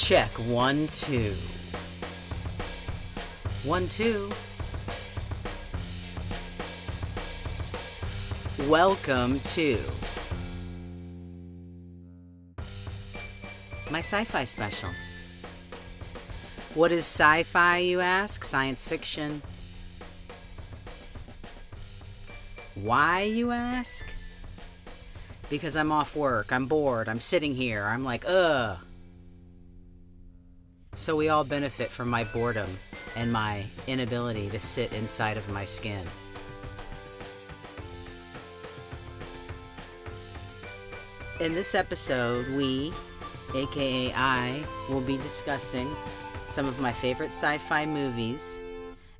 Check one, two. One, two. Welcome to my sci fi special. What is sci fi, you ask? Science fiction. Why, you ask? Because I'm off work, I'm bored, I'm sitting here, I'm like, ugh. So we all benefit from my boredom and my inability to sit inside of my skin. In this episode, we, aka I, will be discussing some of my favorite sci fi movies.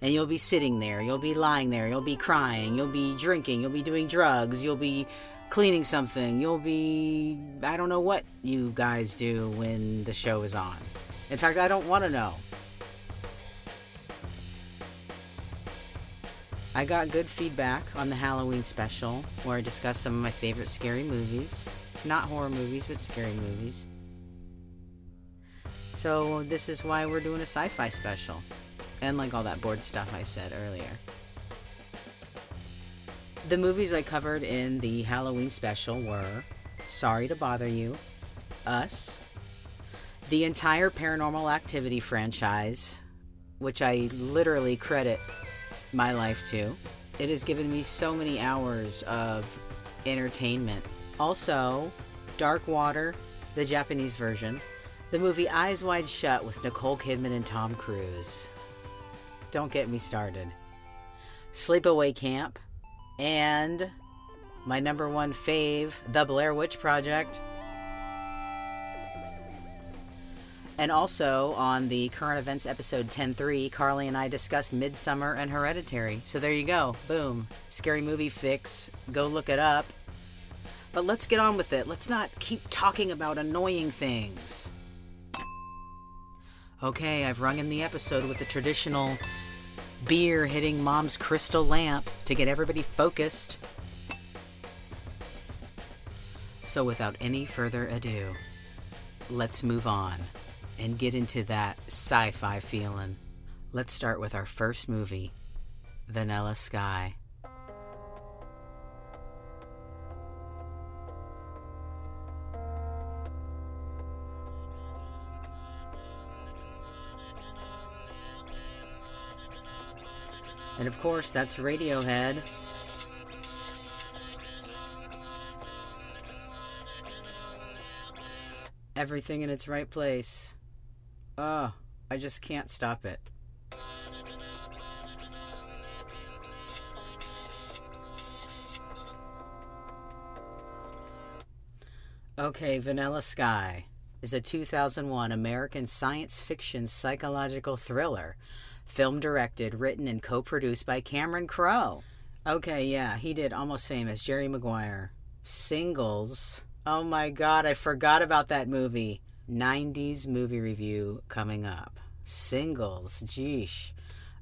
And you'll be sitting there, you'll be lying there, you'll be crying, you'll be drinking, you'll be doing drugs, you'll be cleaning something, you'll be. I don't know what you guys do when the show is on. In fact, I don't want to know. I got good feedback on the Halloween special where I discussed some of my favorite scary movies. Not horror movies, but scary movies. So, this is why we're doing a sci fi special. And like all that board stuff I said earlier. The movies I covered in the Halloween special were Sorry to Bother You, Us, the entire Paranormal Activity franchise, which I literally credit my life to. It has given me so many hours of entertainment. Also, Dark Water, the Japanese version, the movie Eyes Wide Shut with Nicole Kidman and Tom Cruise. Don't get me started. Sleepaway Camp, and my number one fave, The Blair Witch Project. And also on the current events episode 10.3, Carly and I discussed Midsommar and Hereditary. So there you go. Boom. Scary movie fix. Go look it up. But let's get on with it. Let's not keep talking about annoying things. Okay, I've rung in the episode with the traditional beer hitting mom's crystal lamp to get everybody focused. So, without any further ado, let's move on and get into that sci fi feeling. Let's start with our first movie, Vanilla Sky. And of course, that's Radiohead. Everything in its right place. Oh, I just can't stop it. Okay, Vanilla Sky is a 2001 American science fiction psychological thriller film directed, written, and co produced by Cameron Crowe. Okay, yeah, he did Almost Famous, Jerry Maguire. Singles. Oh my god, I forgot about that movie. 90s movie review coming up. Singles, geesh.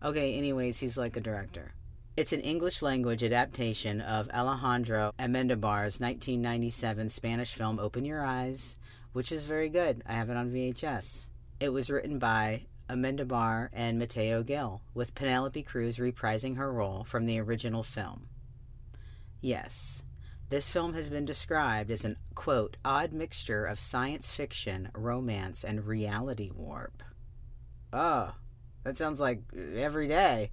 Okay, anyways, he's like a director. It's an English language adaptation of Alejandro Amendabar's 1997 Spanish film Open Your Eyes, which is very good. I have it on VHS. It was written by Amendabar and Mateo Gil, with Penelope Cruz reprising her role from the original film. Yes, this film has been described as an, quote, odd mixture of science fiction, romance, and reality warp. Oh, that sounds like uh, every day.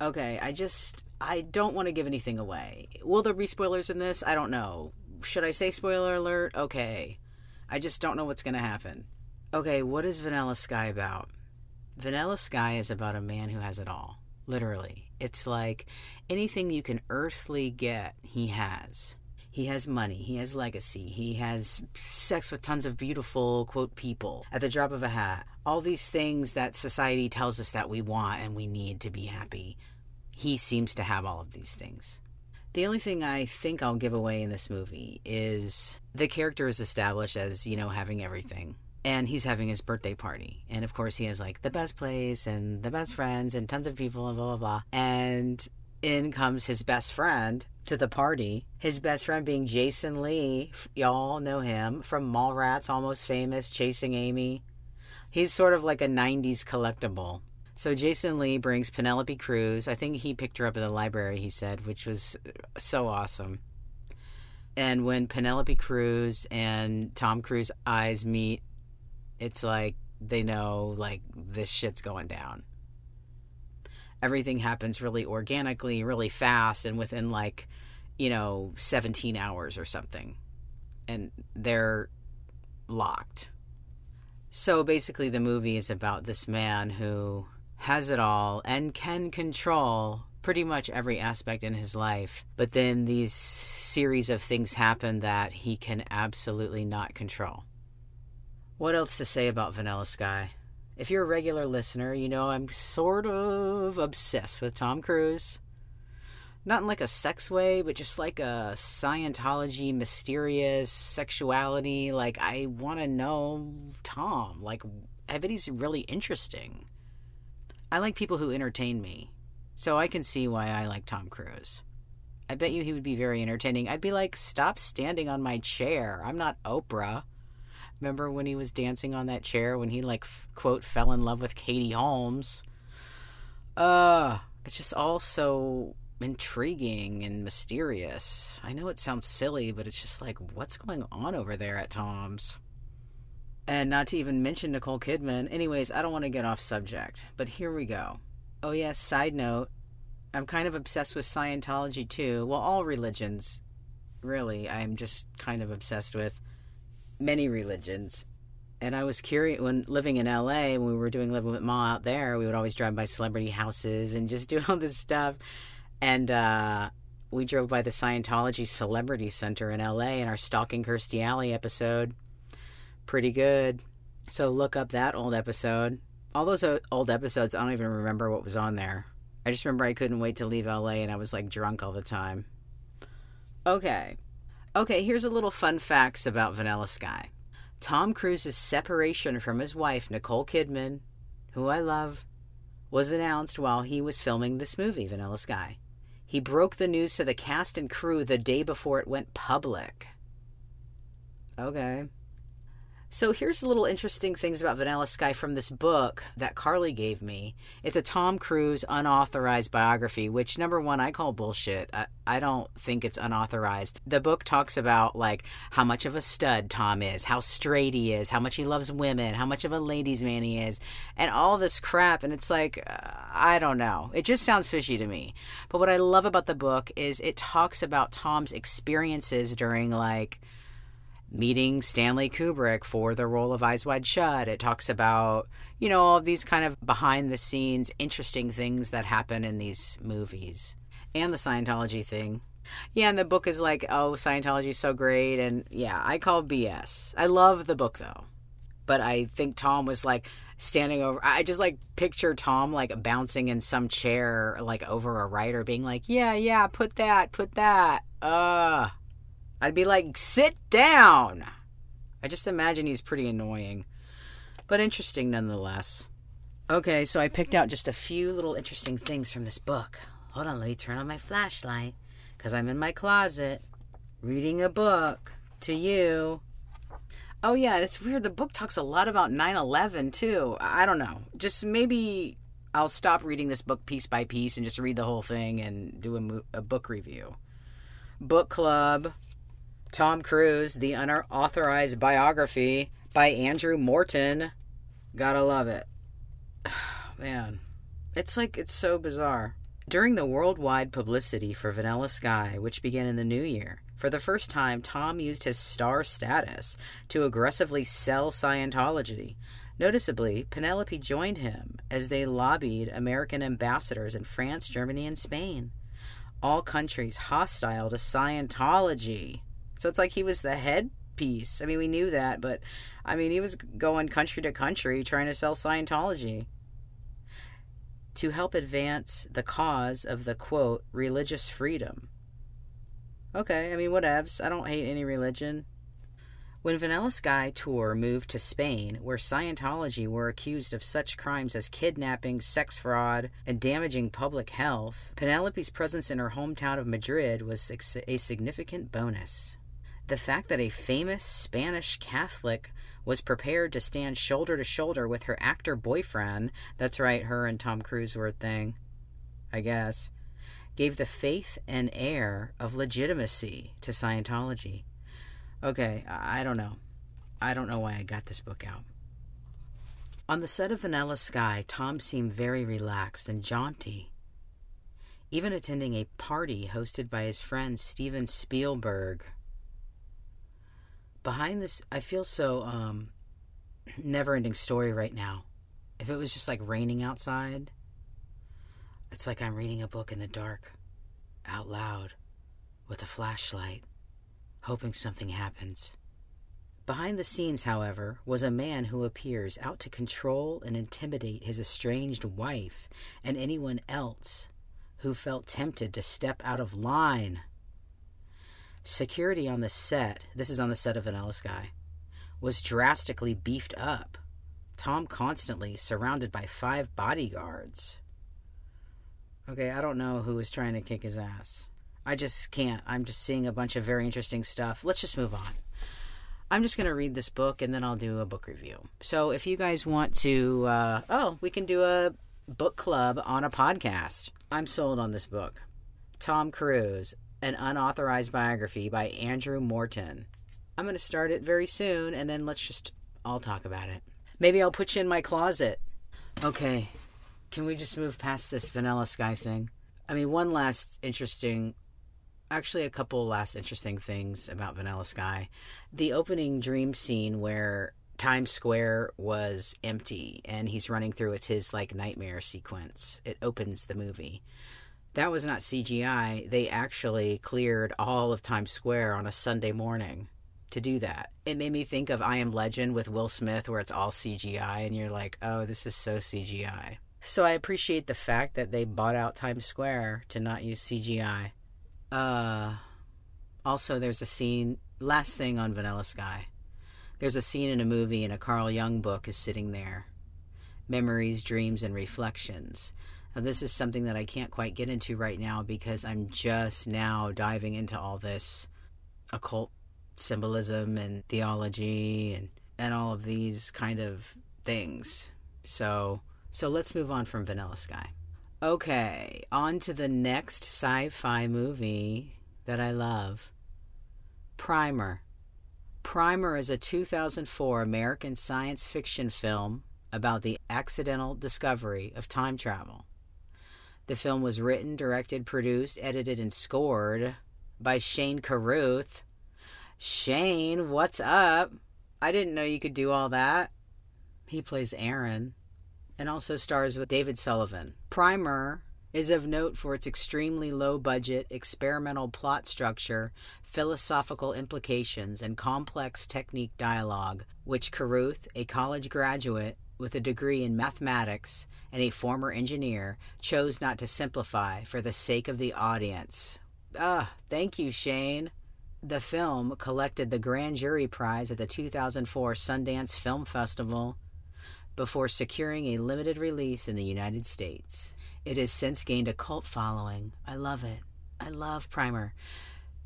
Okay, I just. I don't want to give anything away. Will there be spoilers in this? I don't know. Should I say spoiler alert? Okay. I just don't know what's going to happen. Okay, what is Vanilla Sky about? Vanilla Sky is about a man who has it all. Literally. It's like anything you can earthly get, he has. He has money, he has legacy, he has sex with tons of beautiful, quote, people at the drop of a hat. All these things that society tells us that we want and we need to be happy. He seems to have all of these things. The only thing I think I'll give away in this movie is the character is established as, you know, having everything and he's having his birthday party. And of course, he has like the best place and the best friends and tons of people and blah, blah, blah. And in comes his best friend to the party. His best friend being Jason Lee. Y'all know him from Mallrats, Almost Famous, Chasing Amy. He's sort of like a 90s collectible. So Jason Lee brings Penelope Cruz. I think he picked her up at the library, he said, which was uh, so awesome. And when Penelope Cruz and Tom Cruise eyes meet, it's like they know like this shit's going down. Everything happens really organically, really fast, and within like, you know, 17 hours or something. And they're locked. So basically, the movie is about this man who has it all and can control pretty much every aspect in his life. But then these series of things happen that he can absolutely not control. What else to say about Vanilla Sky? If you're a regular listener, you know I'm sort of obsessed with Tom Cruise. Not in like a sex way, but just like a Scientology, mysterious sexuality. Like, I want to know Tom. Like, I bet he's really interesting. I like people who entertain me, so I can see why I like Tom Cruise. I bet you he would be very entertaining. I'd be like, stop standing on my chair. I'm not Oprah. Remember when he was dancing on that chair when he like f- quote fell in love with Katie Holmes? Uh, it's just all so intriguing and mysterious. I know it sounds silly, but it's just like what's going on over there at Tom's? And not to even mention Nicole Kidman. Anyways, I don't want to get off subject, but here we go. Oh, yes, side note. I'm kind of obsessed with Scientology too. Well, all religions, really. I'm just kind of obsessed with many religions. And I was curious when living in LA, when we were doing Living with Ma out there, we would always drive by celebrity houses and just do all this stuff. And uh, we drove by the Scientology Celebrity Center in LA in our Stalking Kirstie Alley episode pretty good. So look up that old episode. All those old episodes, I don't even remember what was on there. I just remember I couldn't wait to leave LA and I was like drunk all the time. Okay. Okay, here's a little fun facts about Vanilla Sky. Tom Cruise's separation from his wife, Nicole Kidman, who I love, was announced while he was filming this movie, Vanilla Sky. He broke the news to the cast and crew the day before it went public. Okay. So here's a little interesting things about Vanilla Sky from this book that Carly gave me. It's a Tom Cruise unauthorized biography, which number one I call bullshit. I, I don't think it's unauthorized. The book talks about like how much of a stud Tom is, how straight he is, how much he loves women, how much of a ladies' man he is, and all this crap. And it's like uh, I don't know. It just sounds fishy to me. But what I love about the book is it talks about Tom's experiences during like meeting Stanley Kubrick for the role of Eyes Wide Shut. It talks about, you know, all these kind of behind the scenes interesting things that happen in these movies. And the Scientology thing. Yeah, and the book is like, oh, Scientology is so great. And yeah, I call BS. I love the book though. But I think Tom was like standing over. I just like picture Tom like bouncing in some chair, like over a writer, being like, yeah, yeah, put that, put that. Uh, I'd be like, sit down. I just imagine he's pretty annoying, but interesting nonetheless. Okay, so I picked out just a few little interesting things from this book. Hold on, let me turn on my flashlight because I'm in my closet reading a book to you. Oh, yeah, it's weird. The book talks a lot about 9 11, too. I don't know. Just maybe I'll stop reading this book piece by piece and just read the whole thing and do a, mo- a book review. Book club Tom Cruise, The Unauthorized Biography by Andrew Morton. Gotta love it. Man, it's like, it's so bizarre. During the worldwide publicity for Vanilla Sky, which began in the new year, for the first time, Tom used his star status to aggressively sell Scientology. Noticeably, Penelope joined him as they lobbied American ambassadors in France, Germany, and Spain. All countries hostile to Scientology. So it's like he was the headpiece. I mean, we knew that, but I mean, he was going country to country trying to sell Scientology to help advance the cause of the quote religious freedom. Okay, I mean, whatevs. I don't hate any religion. When Vanilla Sky Tour moved to Spain, where Scientology were accused of such crimes as kidnapping, sex fraud, and damaging public health, Penelope's presence in her hometown of Madrid was a significant bonus. The fact that a famous Spanish Catholic was prepared to stand shoulder to shoulder with her actor boyfriend. That's right, her and Tom Cruise were a thing, I guess. Gave the faith and air of legitimacy to Scientology. Okay, I don't know. I don't know why I got this book out. On the set of Vanilla Sky, Tom seemed very relaxed and jaunty, even attending a party hosted by his friend Steven Spielberg. Behind this, I feel so um, never ending story right now. If it was just like raining outside, it's like I'm reading a book in the dark, out loud, with a flashlight, hoping something happens. Behind the scenes, however, was a man who appears out to control and intimidate his estranged wife and anyone else who felt tempted to step out of line. Security on the set, this is on the set of Vanilla Sky, was drastically beefed up. Tom constantly surrounded by five bodyguards. Okay, I don't know who was trying to kick his ass. I just can't. I'm just seeing a bunch of very interesting stuff. Let's just move on. I'm just going to read this book and then I'll do a book review. So if you guys want to, uh, oh, we can do a book club on a podcast. I'm sold on this book. Tom Cruise, an unauthorized biography by Andrew Morton. I'm going to start it very soon and then let's just all talk about it. Maybe I'll put you in my closet. Okay, can we just move past this Vanilla Sky thing? I mean, one last interesting actually a couple last interesting things about Vanilla Sky. The opening dream scene where Times Square was empty and he's running through it's his like nightmare sequence. It opens the movie. That was not CGI. They actually cleared all of Times Square on a Sunday morning to do that. It made me think of I Am Legend with Will Smith where it's all CGI and you're like, "Oh, this is so CGI." So I appreciate the fact that they bought out Times Square to not use CGI. Uh, also, there's a scene. Last thing on Vanilla Sky. There's a scene in a movie, and a Carl Jung book is sitting there. Memories, dreams, and reflections. This is something that I can't quite get into right now because I'm just now diving into all this occult symbolism and theology and and all of these kind of things. So so let's move on from Vanilla Sky. Okay, on to the next sci fi movie that I love Primer. Primer is a 2004 American science fiction film about the accidental discovery of time travel. The film was written, directed, produced, edited, and scored by Shane Carruth. Shane, what's up? I didn't know you could do all that. He plays Aaron and also stars with David Sullivan. Primer is of note for its extremely low budget, experimental plot structure, philosophical implications, and complex technique dialogue, which Carruth, a college graduate with a degree in mathematics and a former engineer, chose not to simplify for the sake of the audience. Ah, thank you, Shane. The film collected the Grand Jury Prize at the 2004 Sundance Film Festival before securing a limited release in the United States. It has since gained a cult following. I love it. I love Primer.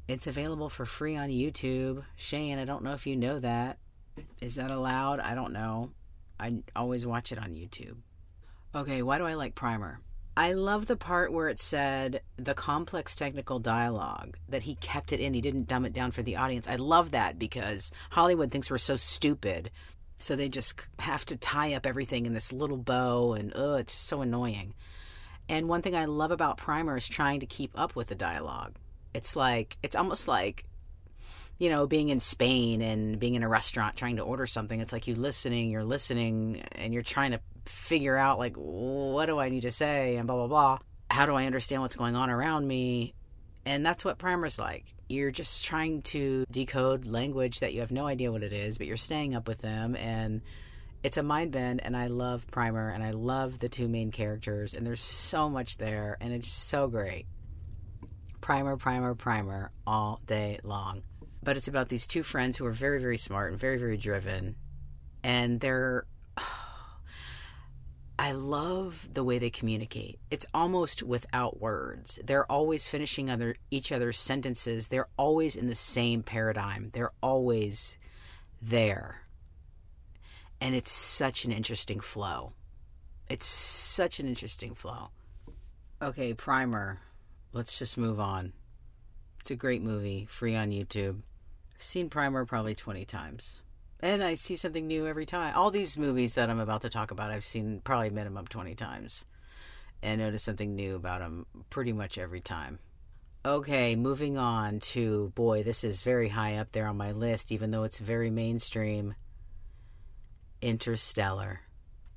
It's available for free on YouTube. Shane, I don't know if you know that. Is that allowed? I don't know. I always watch it on YouTube. Okay, why do I like Primer? I love the part where it said the complex technical dialogue, that he kept it in. He didn't dumb it down for the audience. I love that because Hollywood thinks we're so stupid so they just have to tie up everything in this little bow, and oh, it's so annoying. And one thing I love about Primer is trying to keep up with the dialogue. It's like, it's almost like, you know, being in Spain and being in a restaurant trying to order something. It's like you're listening, you're listening, and you're trying to figure out, like, what do I need to say, and blah, blah, blah. How do I understand what's going on around me? And that's what Primer's like. You're just trying to decode language that you have no idea what it is, but you're staying up with them and it's a mind bend and I love Primer and I love the two main characters and there's so much there and it's so great. Primer, primer, primer all day long. But it's about these two friends who are very, very smart and very, very driven. And they're I love the way they communicate. It's almost without words. They're always finishing other each other's sentences. They're always in the same paradigm. They're always there. And it's such an interesting flow. It's such an interesting flow. Okay, Primer. Let's just move on. It's a great movie, free on YouTube. Seen Primer probably 20 times. And I see something new every time. All these movies that I'm about to talk about, I've seen probably minimum 20 times. And notice something new about them pretty much every time. Okay, moving on to, boy, this is very high up there on my list, even though it's very mainstream. Interstellar.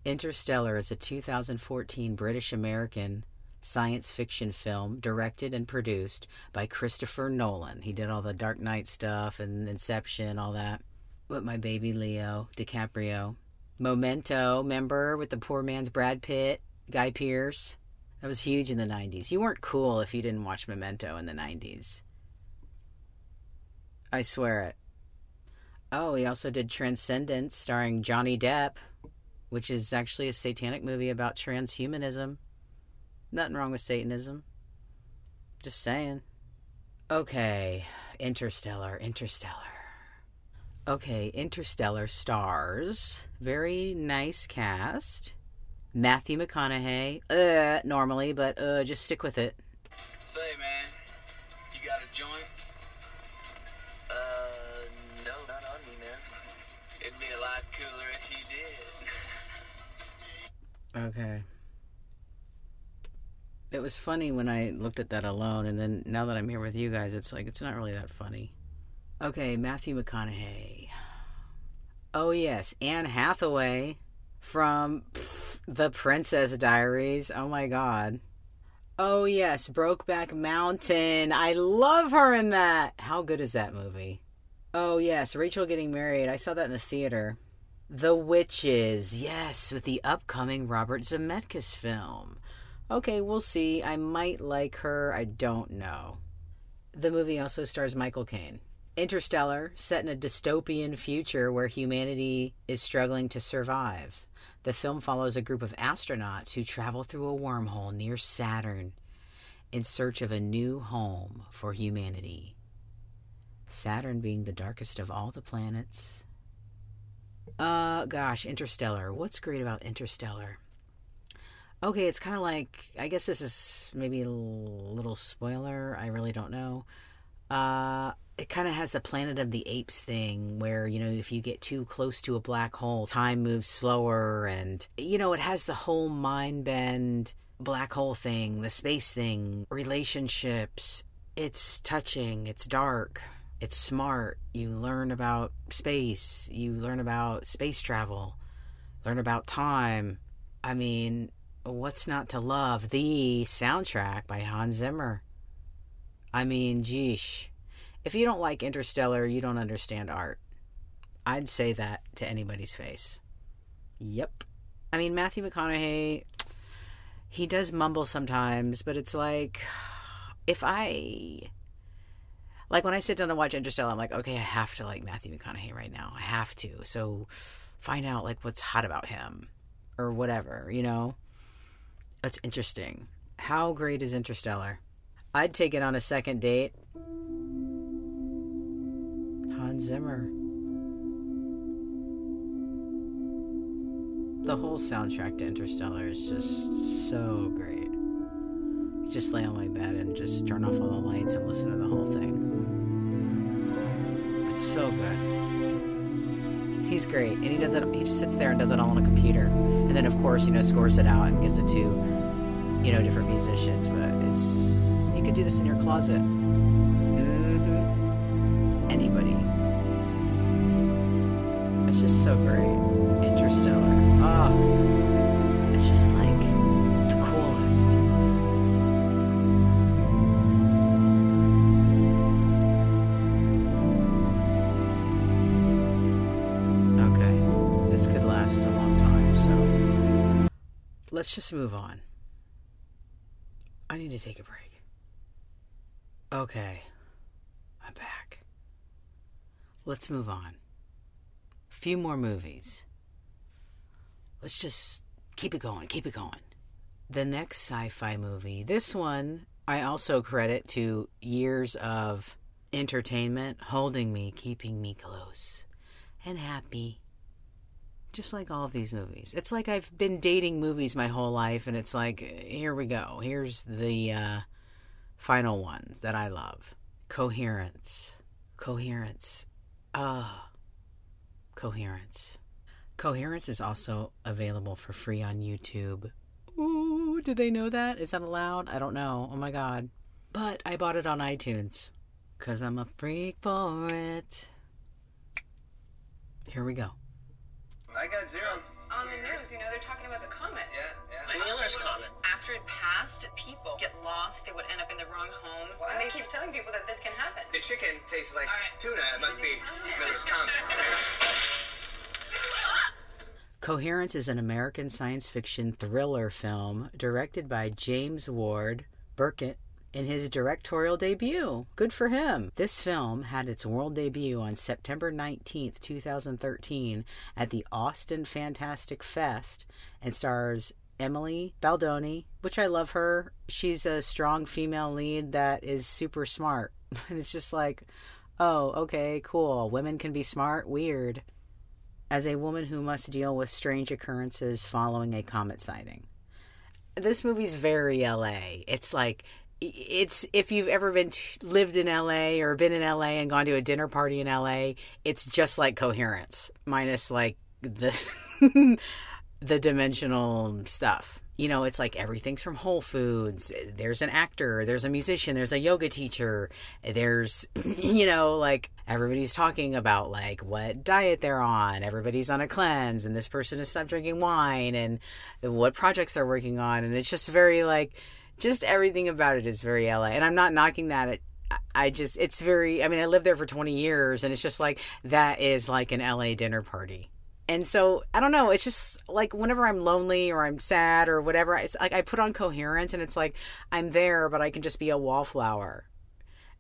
Interstellar is a 2014 British American science fiction film directed and produced by Christopher Nolan. He did all the Dark Knight stuff and Inception, all that. With my baby Leo DiCaprio. Memento, member with the poor man's Brad Pitt, Guy Pearce. That was huge in the 90s. You weren't cool if you didn't watch Memento in the 90s. I swear it. Oh, he also did Transcendence starring Johnny Depp, which is actually a satanic movie about transhumanism. Nothing wrong with Satanism. Just saying. Okay, Interstellar, Interstellar. Okay, Interstellar stars. Very nice cast. Matthew McConaughey. Uh, normally, but uh, just stick with it. Say, man, you got a joint? Uh, no, not on me, man. It'd be a lot cooler if you did. Okay. It was funny when I looked at that alone, and then now that I'm here with you guys, it's like it's not really that funny. Okay, Matthew McConaughey. Oh yes, Anne Hathaway from pff, The Princess Diaries. Oh my god. Oh yes, Brokeback Mountain. I love her in that. How good is that movie? Oh yes, Rachel getting married. I saw that in the theater. The Witches. Yes, with the upcoming Robert Zemeckis film. Okay, we'll see. I might like her. I don't know. The movie also stars Michael Caine. Interstellar, set in a dystopian future where humanity is struggling to survive. The film follows a group of astronauts who travel through a wormhole near Saturn in search of a new home for humanity. Saturn being the darkest of all the planets. Uh, gosh, Interstellar. What's great about Interstellar? Okay, it's kind of like I guess this is maybe a little spoiler. I really don't know. Uh, it kind of has the Planet of the Apes thing where, you know, if you get too close to a black hole, time moves slower. And, you know, it has the whole mind bend black hole thing, the space thing, relationships. It's touching, it's dark, it's smart. You learn about space, you learn about space travel, learn about time. I mean, what's not to love? The soundtrack by Hans Zimmer. I mean, geesh. If you don't like Interstellar, you don't understand art. I'd say that to anybody's face. Yep. I mean, Matthew McConaughey, he does mumble sometimes, but it's like, if I. Like when I sit down to watch Interstellar, I'm like, okay, I have to like Matthew McConaughey right now. I have to. So find out like what's hot about him or whatever, you know? That's interesting. How great is Interstellar? I'd take it on a second date. Hans Zimmer. The whole soundtrack to Interstellar is just so great. Just lay on my bed and just turn off all the lights and listen to the whole thing. It's so good. He's great, and he does it. He just sits there and does it all on a computer, and then of course, you know, scores it out and gives it to, you know, different musicians. But it's you could do this in your closet. Mm-hmm. Anybody. It's just so great. Interstellar. Ah, it's just let's just move on. I need to take a break. Okay, I'm back. Let's move on. Few more movies. Let's just keep it going, keep it going. The next sci fi movie, this one I also credit to years of entertainment holding me, keeping me close and happy just like all of these movies. It's like I've been dating movies my whole life, and it's like, here we go. Here's the uh, final ones that I love Coherence. Coherence. Ah. Coherence. Coherence is also available for free on YouTube. Ooh, did they know that? Is that allowed? I don't know. Oh my god. But I bought it on iTunes. Because I'm a freak for it. Here we go. I got zero. On the news, you know, they're talking about the comet. Yeah, yeah. The Miller's Comet. After it passed, people get lost. They would end up in the wrong home. And they keep telling people that this can happen. The chicken tastes like All right. tuna. It must be Miller's Comet. Coherence is an American science fiction thriller film directed by James Ward Byrkit in his directorial debut. Good for him. This film had its world debut on September 19th, 2013 at the Austin Fantastic Fest and stars Emily Baldoni, which I love her. She's a strong female lead that is super smart. And it's just like, oh, okay, cool. Women can be smart. Weird as a woman who must deal with strange occurrences following a comet sighting. This movie's very LA. It's like it's if you've ever been lived in LA or been in LA and gone to a dinner party in LA, it's just like Coherence minus like the the dimensional stuff. You know, it's like everything's from Whole Foods. There's an actor, there's a musician, there's a yoga teacher, there's, you know, like everybody's talking about like what diet they're on. Everybody's on a cleanse, and this person has stopped drinking wine, and what projects they're working on. And it's just very like, just everything about it is very LA. And I'm not knocking that. It, I just, it's very, I mean, I lived there for 20 years, and it's just like, that is like an LA dinner party and so I don't know. It's just like whenever I'm lonely or I'm sad or whatever, it's like I put on coherence, and it's like I'm there, but I can just be a wallflower,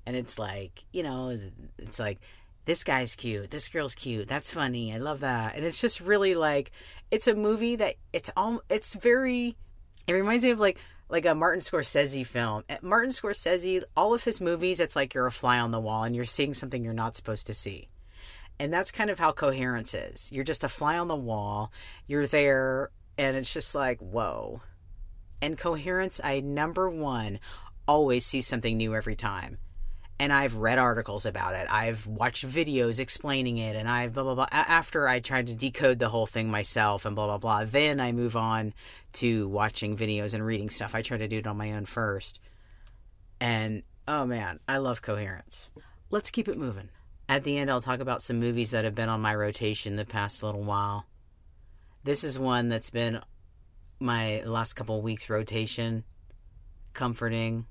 and it's like you know, it's like this guy's cute, this girl's cute, that's funny, I love that, and it's just really like it's a movie that it's all it's very. It reminds me of like like a Martin Scorsese film. Eh, Martin Scorsese, all of his movies, it's like you're a fly on the wall and you're seeing something you're not supposed to see. And that's kind of how coherence is. You're just a fly on the wall. You're there, and it's just like, whoa. And coherence, I number one, always see something new every time. And I've read articles about it. I've watched videos explaining it, and I've blah, blah, blah. After I tried to decode the whole thing myself and blah, blah, blah, then I move on to watching videos and reading stuff. I try to do it on my own first. And oh man, I love coherence. Let's keep it moving. At the end, I'll talk about some movies that have been on my rotation the past little while. This is one that's been my last couple weeks rotation. Comforting,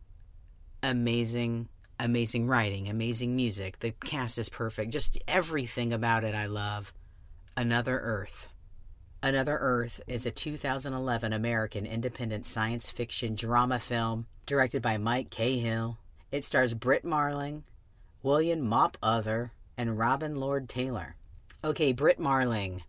amazing, amazing writing, amazing music. The cast is perfect. Just everything about it I love. Another Earth. Another Earth is a 2011 American independent science fiction drama film directed by Mike Cahill. It stars Brit Marling, William Mapother, and Robin Lord Taylor. Okay, Brit Marling,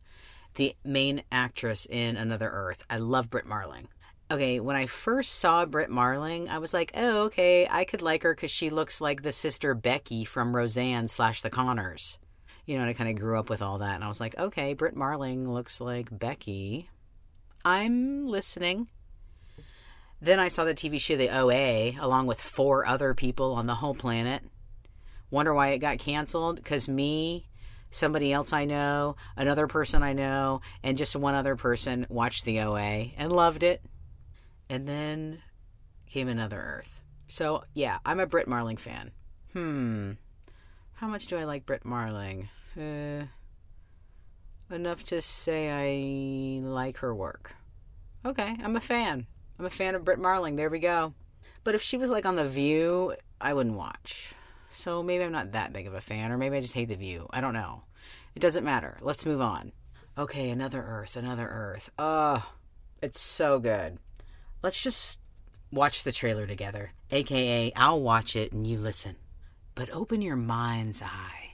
the main actress in Another Earth. I love Brit Marling. Okay, when I first saw Brit Marling, I was like, oh, okay, I could like her because she looks like the sister Becky from Roseanne slash The Connors. You know, and I kind of grew up with all that, and I was like, okay, Brit Marling looks like Becky. I'm listening. Then I saw the TV show The OA, along with four other people on the whole planet. Wonder why it got canceled? Because me, somebody else I know, another person I know, and just one other person watched the OA and loved it. And then came Another Earth. So, yeah, I'm a Brit Marling fan. Hmm. How much do I like Brit Marling? Uh, enough to say I like her work. Okay, I'm a fan. I'm a fan of Brit Marling. There we go. But if she was like on The View, I wouldn't watch. So maybe I'm not that big of a fan, or maybe I just hate The View. I don't know. It doesn't matter. Let's move on. Okay, another Earth, another Earth. Uh, it's so good. Let's just watch the trailer together. AKA, I'll watch it and you listen. But open your mind's eye.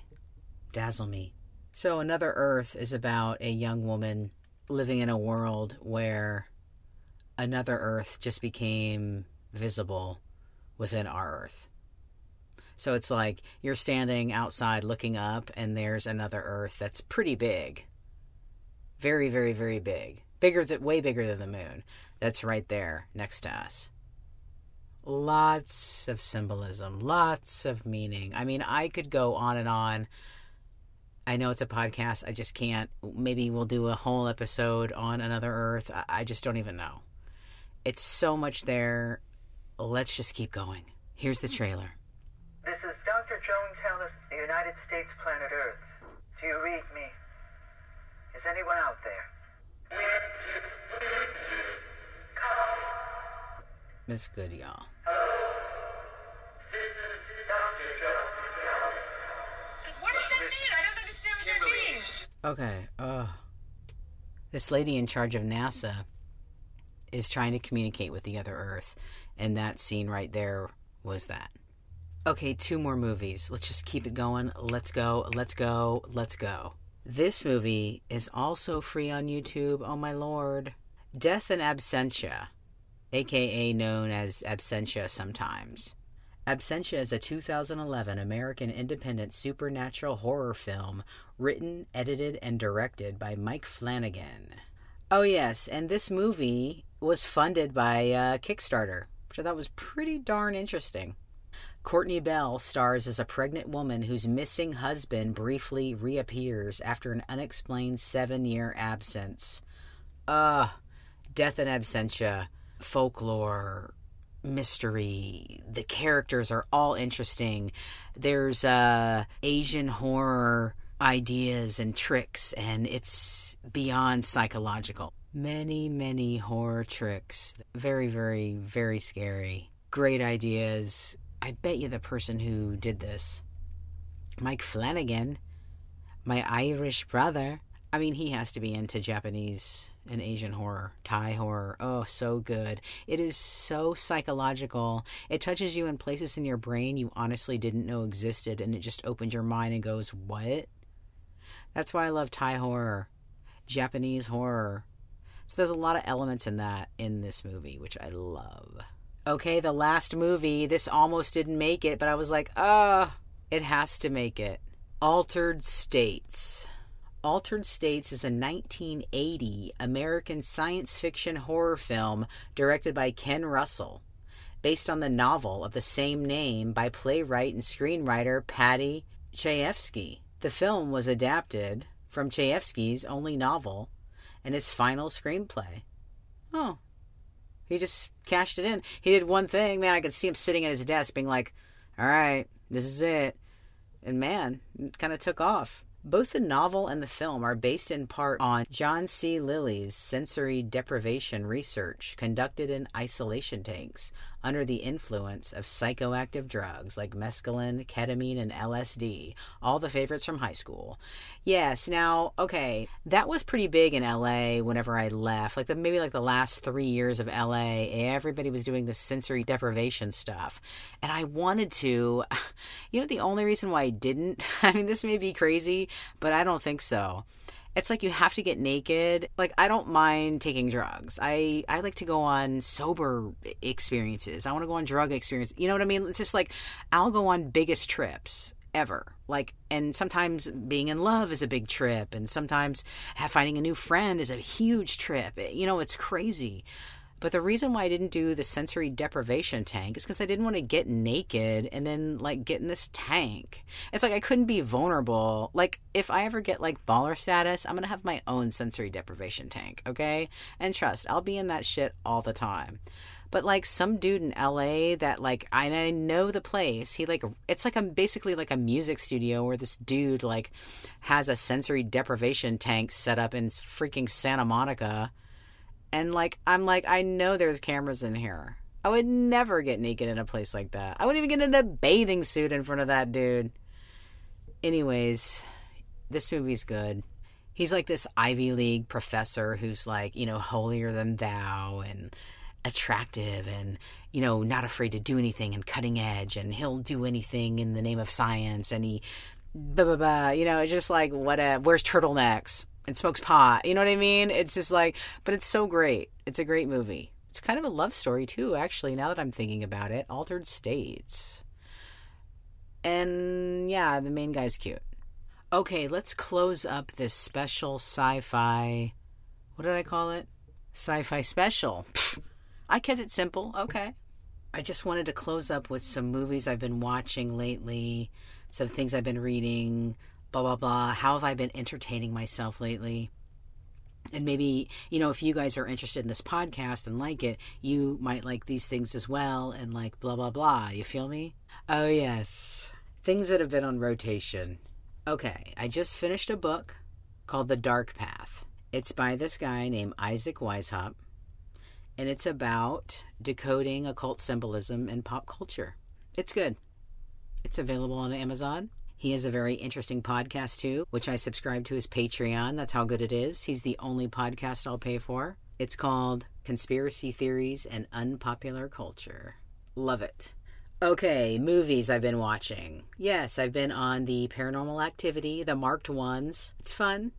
Dazzle me. So, Another Earth is about a young woman living in a world where another Earth just became visible within our Earth. So it's like you're standing outside looking up, and there's another Earth that's pretty big. Very, very, very big. Bigger than way bigger than the moon. That's right there next to us. Lots of symbolism, lots of meaning. I mean, I could go on and on. I know it's a podcast. I just can't. Maybe we'll do a whole episode on another Earth. I, just don't even know. It's so much there. Let's just keep going. Here's the trailer. This is Dr. Joan Tallis, the United States planet Earth. Do you read me? Is anyone out there? That Kimberly, means. Okay. Uh, this lady in charge of NASA is trying to communicate with the other Earth, and that scene right there was that. Okay, two more movies. Let's just keep it going. Let's go. Let's go. Let's go. This movie is also free on YouTube. Oh my lord. Death in Absentia, aka known as Absentia sometimes. Absentia is a 2011 American independent supernatural horror film written, edited, and directed by Mike Flanagan. Oh, yes, and this movie was funded by uh, Kickstarter, which I thought was pretty darn interesting. Courtney Bell stars as a pregnant woman whose missing husband briefly reappears after an unexplained seven year absence. Uh, death in absentia, folklore, mystery. The characters are all interesting. There's uh, Asian horror ideas and tricks, and it's beyond psychological. Many, many horror tricks. Very, very, very scary. Great ideas. I bet you the person who did this, Mike Flanagan, my Irish brother. I mean, he has to be into Japanese and Asian horror, Thai horror. Oh, so good. It is so psychological. It touches you in places in your brain you honestly didn't know existed, and it just opens your mind and goes, What? That's why I love Thai horror, Japanese horror. So there's a lot of elements in that in this movie, which I love. Okay, the last movie, this almost didn't make it, but I was like, ah, it has to make it. Altered States. Altered States is a 1980 American science fiction horror film directed by Ken Russell, based on the novel of the same name by playwright and screenwriter Paddy Chayefsky. The film was adapted from Chayefsky's only novel and his final screenplay. Oh, he just cashed it in. He did one thing, man. I could see him sitting at his desk being like, all right, this is it. And man, it kind of took off. Both the novel and the film are based in part on John C. Lilly's sensory deprivation research conducted in isolation tanks under the influence of psychoactive drugs like mescaline, ketamine, and LSD, all the favorites from high school. Yes, now, okay, that was pretty big in LA whenever I left. Like the, maybe like the last three years of LA, everybody was doing this sensory deprivation stuff. And I wanted to, you know, the only reason why I didn't, I mean, this may be crazy, but I don't think so it's like you have to get naked. Like i don't mind taking drugs. I i like to go on sober experiences. I want to go on drug experience you know what i mean? It's just like i'll go on biggest trips ever. Like and sometimes being in love is a big trip and sometimes finding a new friend is a huge trip. You know it's crazy but the reason why I didn't do the sensory deprivation tank is because I didn't want to get naked and then like get in this tank. It's like I couldn't be vulnerable. Like if I ever get like baller status, I'm gonna have my own sensory deprivation tank, okay? And trust, I'll be in that shit all the time. But like some dude in LA that like I, I know the place. He like it's like a basically like a music studio where this dude like has a sensory deprivation tank set up in freaking Santa Monica and like I'm like I know there's cameras in here. I would never get naked in a place like that. I wouldn't even get in a bathing suit in front of that dude. Anyways, this movie's good. He's like this Ivy League professor who's like, you know, holier than thou and attractive and, you know, not afraid to do anything and cutting edge and he'll do anything in the name of science and he blah blah blah, you know, it's just like what a where's turtlenecks and smokes pot. You know what I mean? It's just like, but it's so great. It's a great movie. It's kind of a love story too, actually. Now that I'm thinking about it, Altered States, and yeah, the main guy's cute. Okay, let's close up this special sci fi. What did I call it? Sci fi special. Pfft, I kept it simple. Okay. I just wanted to close up with some movies I've been watching lately, some things I've been reading, blah, blah, blah. How have I been entertaining myself lately? And maybe, you know, if you guys are interested in this podcast and like it, you might like these things as well and like blah, blah, blah. You feel me? Oh, yes. Things that have been on rotation. Okay, I just finished a book called The Dark Path. It's by this guy named Isaac Weishaupt, and it's about decoding occult symbolism in pop culture. It's good. It's available on Amazon. He has a very interesting podcast too, which I subscribe to his Patreon. That's how good it is. He's the only podcast I'll pay for. It's called Conspiracy Theories and Unpopular Culture. Love it. Okay, movies I've been watching. Yes, I've been on the Paranormal Activity, the marked ones. It's fun.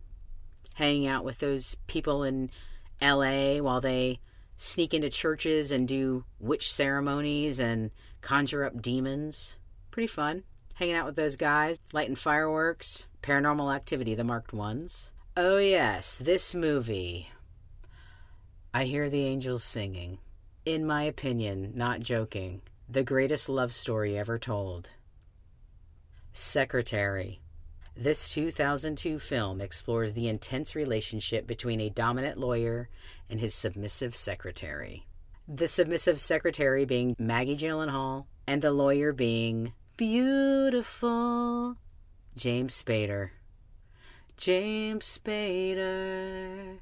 Hanging out with those people in LA while they sneak into churches and do witch ceremonies and conjure up demons. Pretty fun. Hanging out with those guys, lighting fireworks. Paranormal Activity, the marked ones. Oh, yes, this movie. I hear the angels singing. In my opinion, not joking, the greatest love story ever told. Secretary. This 2002 film explores the intense relationship between a dominant lawyer and his submissive secretary. The submissive secretary being Maggie Gyllenhaal, and the lawyer being beautiful James Spader. James Spader.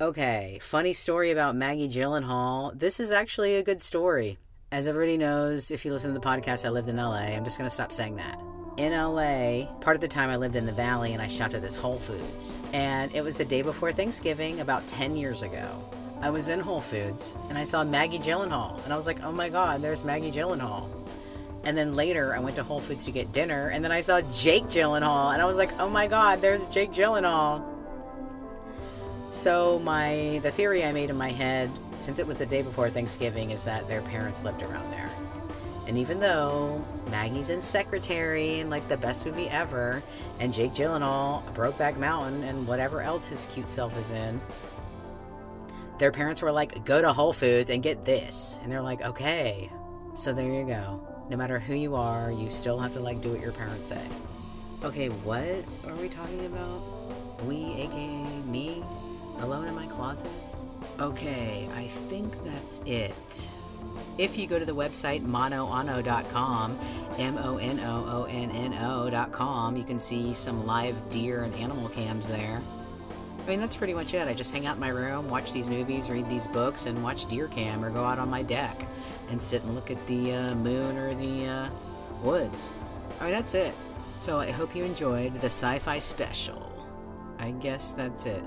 Okay, funny story about Maggie Gyllenhaal. This is actually a good story. As everybody knows, if you listen to the podcast, I lived in LA. I'm just going to stop saying that. In LA, part of the time I lived in the valley and I shopped at this Whole Foods. And it was the day before Thanksgiving, about 10 years ago. I was in Whole Foods and I saw Maggie Gyllenhaal. And I was like, oh my God, there's Maggie Gyllenhaal. And then later, I went to Whole Foods to get dinner, and then I saw Jake Gyllenhaal, and I was like, "Oh my God, there's Jake Gyllenhaal." So my the theory I made in my head, since it was the day before Thanksgiving, is that their parents lived around there. And even though Maggie's in Secretary and like the best movie ever, and Jake Gyllenhaal, Brokeback Mountain, and whatever else his cute self is in, their parents were like, "Go to Whole Foods and get this," and they're like, "Okay." So there you go no matter who you are, you still have to like do what your parents say. Okay, what are we talking about? We, aka me, alone in my closet? Okay, I think that's it. If you go to the website monoano.com, M O N O O N N O.com, you can see some live deer and animal cams there. I mean, that's pretty much it. I just hang out in my room, watch these movies, read these books, and watch deer cam or go out on my deck and sit and look at the uh, moon or the uh, woods. I mean, that's it. So I hope you enjoyed the sci fi special. I guess that's it.